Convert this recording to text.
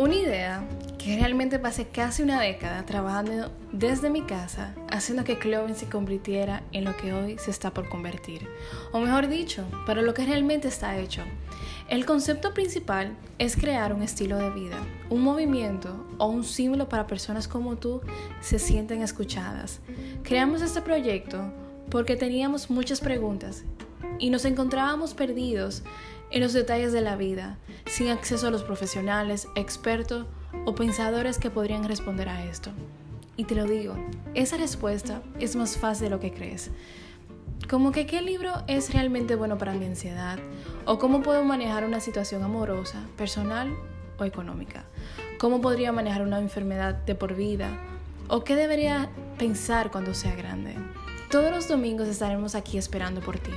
Una idea que realmente pasé casi una década trabajando desde mi casa, haciendo que Cloven se convirtiera en lo que hoy se está por convertir. O mejor dicho, para lo que realmente está hecho. El concepto principal es crear un estilo de vida, un movimiento o un símbolo para personas como tú se sienten escuchadas. Creamos este proyecto porque teníamos muchas preguntas y nos encontrábamos perdidos en los detalles de la vida, sin acceso a los profesionales, expertos o pensadores que podrían responder a esto. Y te lo digo, esa respuesta es más fácil de lo que crees. Como que qué libro es realmente bueno para mi ansiedad o cómo puedo manejar una situación amorosa, personal o económica. Cómo podría manejar una enfermedad de por vida o qué debería pensar cuando sea grande. Todos los domingos estaremos aquí esperando por ti.